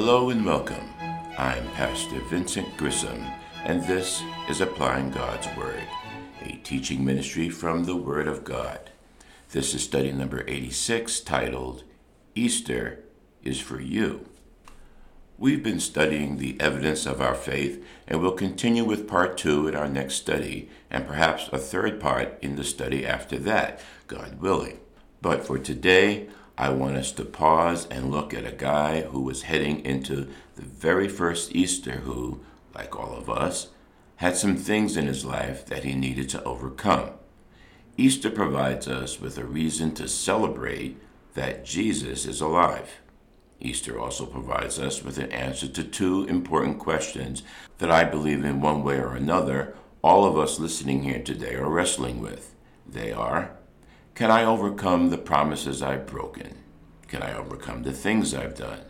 Hello and welcome. I'm Pastor Vincent Grissom, and this is Applying God's Word, a teaching ministry from the Word of God. This is study number 86 titled Easter is for You. We've been studying the evidence of our faith, and we'll continue with part two in our next study, and perhaps a third part in the study after that, God willing. But for today, I want us to pause and look at a guy who was heading into the very first Easter who, like all of us, had some things in his life that he needed to overcome. Easter provides us with a reason to celebrate that Jesus is alive. Easter also provides us with an answer to two important questions that I believe in one way or another all of us listening here today are wrestling with. They are Can I overcome the promises I've broken? Can I overcome the things I've done?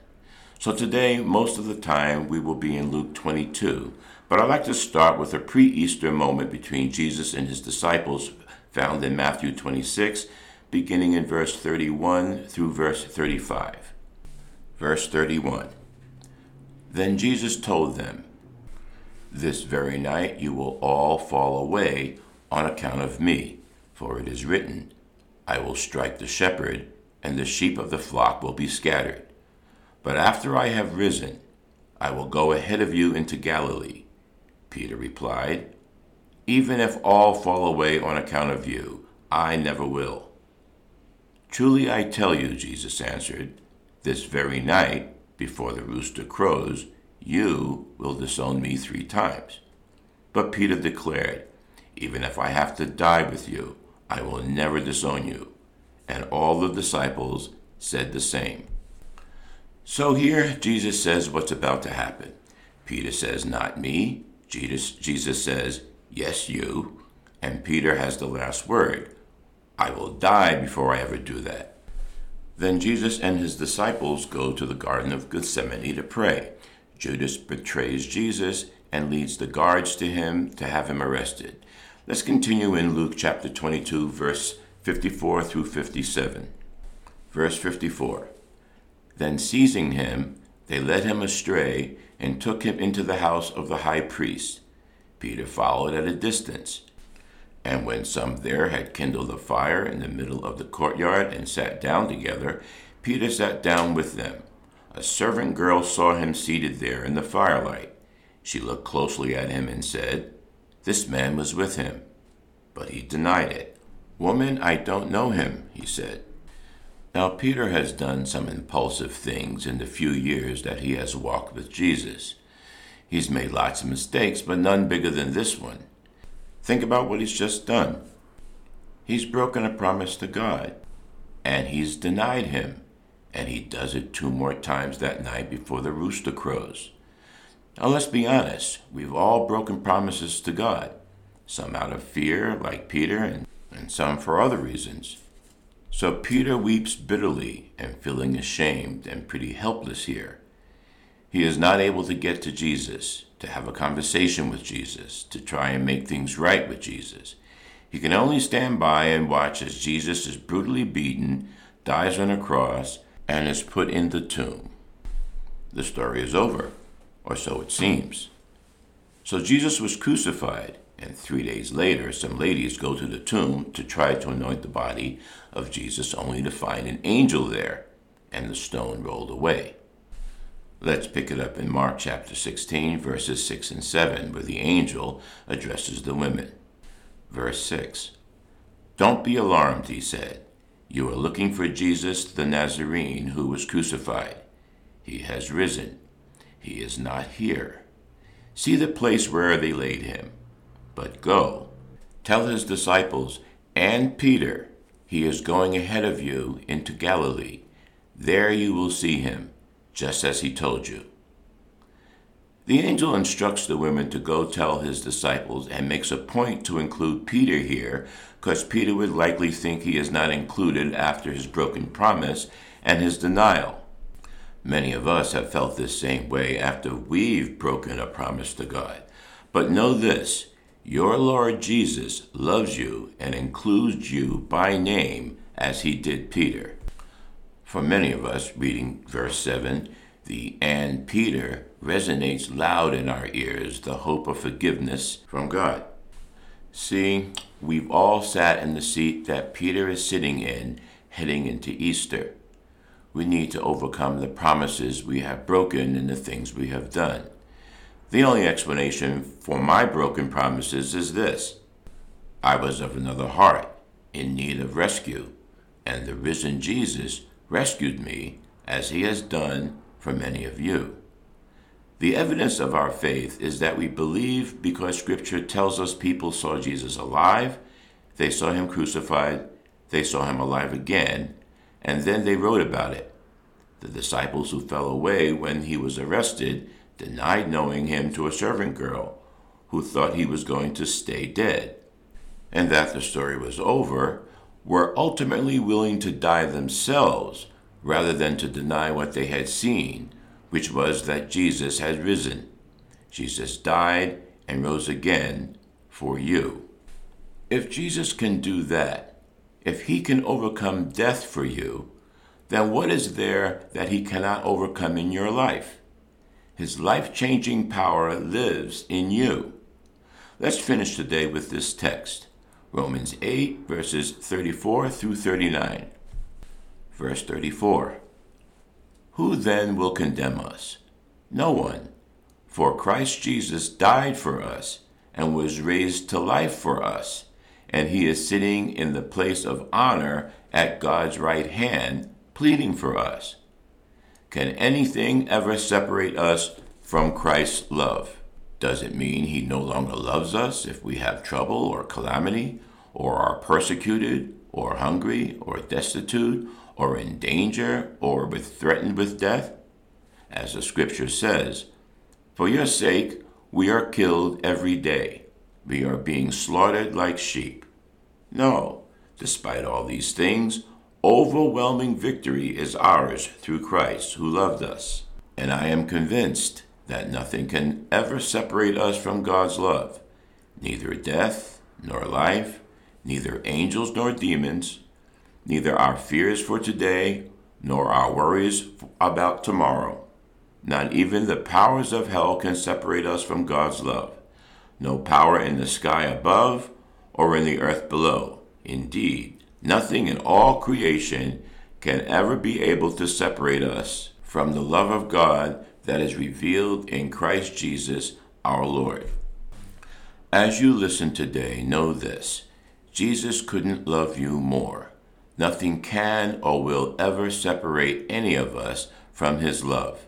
So today, most of the time, we will be in Luke 22, but I'd like to start with a pre Easter moment between Jesus and his disciples found in Matthew 26, beginning in verse 31 through verse 35. Verse 31 Then Jesus told them, This very night you will all fall away on account of me, for it is written, I will strike the shepherd, and the sheep of the flock will be scattered. But after I have risen, I will go ahead of you into Galilee. Peter replied, Even if all fall away on account of you, I never will. Truly I tell you, Jesus answered, this very night, before the rooster crows, you will disown me three times. But Peter declared, Even if I have to die with you, I will never disown you. And all the disciples said the same. So here Jesus says what's about to happen. Peter says, Not me. Jesus, Jesus says, Yes, you. And Peter has the last word. I will die before I ever do that. Then Jesus and his disciples go to the Garden of Gethsemane to pray. Judas betrays Jesus and leads the guards to him to have him arrested. Let's continue in Luke chapter 22, verse 54 through 57. Verse 54 Then seizing him, they led him astray and took him into the house of the high priest. Peter followed at a distance. And when some there had kindled a fire in the middle of the courtyard and sat down together, Peter sat down with them. A servant girl saw him seated there in the firelight. She looked closely at him and said, This man was with him. But he denied it. Woman, I don't know him, he said. Now, Peter has done some impulsive things in the few years that he has walked with Jesus. He's made lots of mistakes, but none bigger than this one. Think about what he's just done. He's broken a promise to God, and he's denied him, and he does it two more times that night before the rooster crows. Now, let's be honest, we've all broken promises to God, some out of fear, like Peter, and, and some for other reasons. So Peter weeps bitterly and feeling ashamed and pretty helpless here. He is not able to get to Jesus, to have a conversation with Jesus, to try and make things right with Jesus. He can only stand by and watch as Jesus is brutally beaten, dies on a cross, and is put in the tomb. The story is over, or so it seems. So Jesus was crucified, and three days later, some ladies go to the tomb to try to anoint the body of Jesus, only to find an angel there, and the stone rolled away. Let's pick it up in Mark chapter 16, verses 6 and 7, where the angel addresses the women. Verse 6 Don't be alarmed, he said. You are looking for Jesus the Nazarene who was crucified. He has risen. He is not here. See the place where they laid him. But go, tell his disciples and Peter, he is going ahead of you into Galilee. There you will see him just as he told you. The angel instructs the women to go tell his disciples and makes a point to include Peter here because Peter would likely think he is not included after his broken promise and his denial. Many of us have felt this same way after we've broken a promise to God. But know this your Lord Jesus loves you and includes you by name as he did Peter. For many of us, reading verse 7, The and Peter resonates loud in our ears the hope of forgiveness from God. See, we've all sat in the seat that Peter is sitting in heading into Easter. We need to overcome the promises we have broken and the things we have done. The only explanation for my broken promises is this I was of another heart, in need of rescue, and the risen Jesus rescued me, as he has done for many of you. The evidence of our faith is that we believe because Scripture tells us people saw Jesus alive, they saw him crucified, they saw him alive again, and then they wrote about it. The disciples who fell away when he was arrested denied knowing him to a servant girl who thought he was going to stay dead. And that the story was over, were ultimately willing to die themselves rather than to deny what they had seen which was that Jesus had risen. Jesus died and rose again for you. If Jesus can do that, if he can overcome death for you, then what is there that he cannot overcome in your life? His life changing power lives in you. Let's finish today with this text Romans 8, verses 34 through 39. Verse 34. Who then will condemn us? No one. For Christ Jesus died for us and was raised to life for us, and he is sitting in the place of honor at God's right hand, pleading for us. Can anything ever separate us from Christ's love? Does it mean he no longer loves us if we have trouble or calamity, or are persecuted, or hungry, or destitute, or in danger or with threatened with death? As the scripture says, For your sake we are killed every day. We are being slaughtered like sheep. No, despite all these things, overwhelming victory is ours through Christ who loved us. And I am convinced that nothing can ever separate us from God's love, neither death nor life, neither angels nor demons neither our fears for today nor our worries about tomorrow. Not even the powers of hell can separate us from God's love. No power in the sky above or in the earth below. Indeed, nothing in all creation can ever be able to separate us from the love of God that is revealed in Christ Jesus our Lord. As you listen today, know this Jesus couldn't love you more. Nothing can or will ever separate any of us from His love.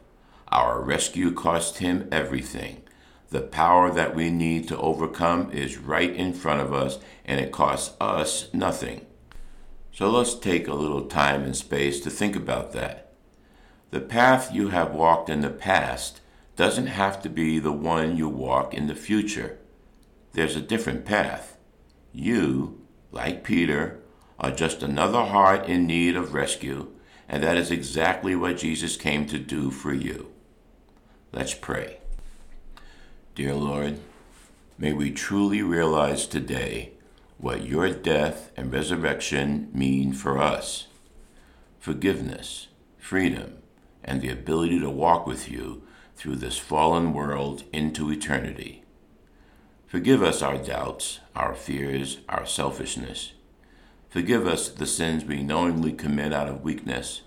Our rescue cost Him everything. The power that we need to overcome is right in front of us, and it costs us nothing. So let's take a little time and space to think about that. The path you have walked in the past doesn't have to be the one you walk in the future. There's a different path. You, like Peter, are just another heart in need of rescue, and that is exactly what Jesus came to do for you. Let's pray. Dear Lord, may we truly realize today what your death and resurrection mean for us. Forgiveness, freedom, and the ability to walk with you through this fallen world into eternity. Forgive us our doubts, our fears, our selfishness. Forgive us the sins we knowingly commit out of weakness,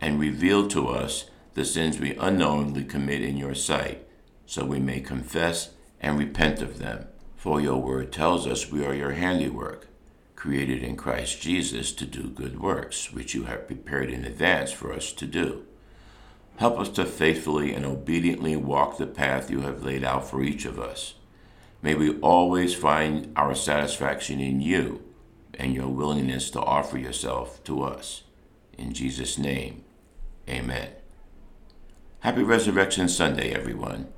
and reveal to us the sins we unknowingly commit in your sight, so we may confess and repent of them. For your word tells us we are your handiwork, created in Christ Jesus to do good works, which you have prepared in advance for us to do. Help us to faithfully and obediently walk the path you have laid out for each of us. May we always find our satisfaction in you and your willingness to offer yourself to us. In Jesus' name, amen. Happy Resurrection Sunday, everyone.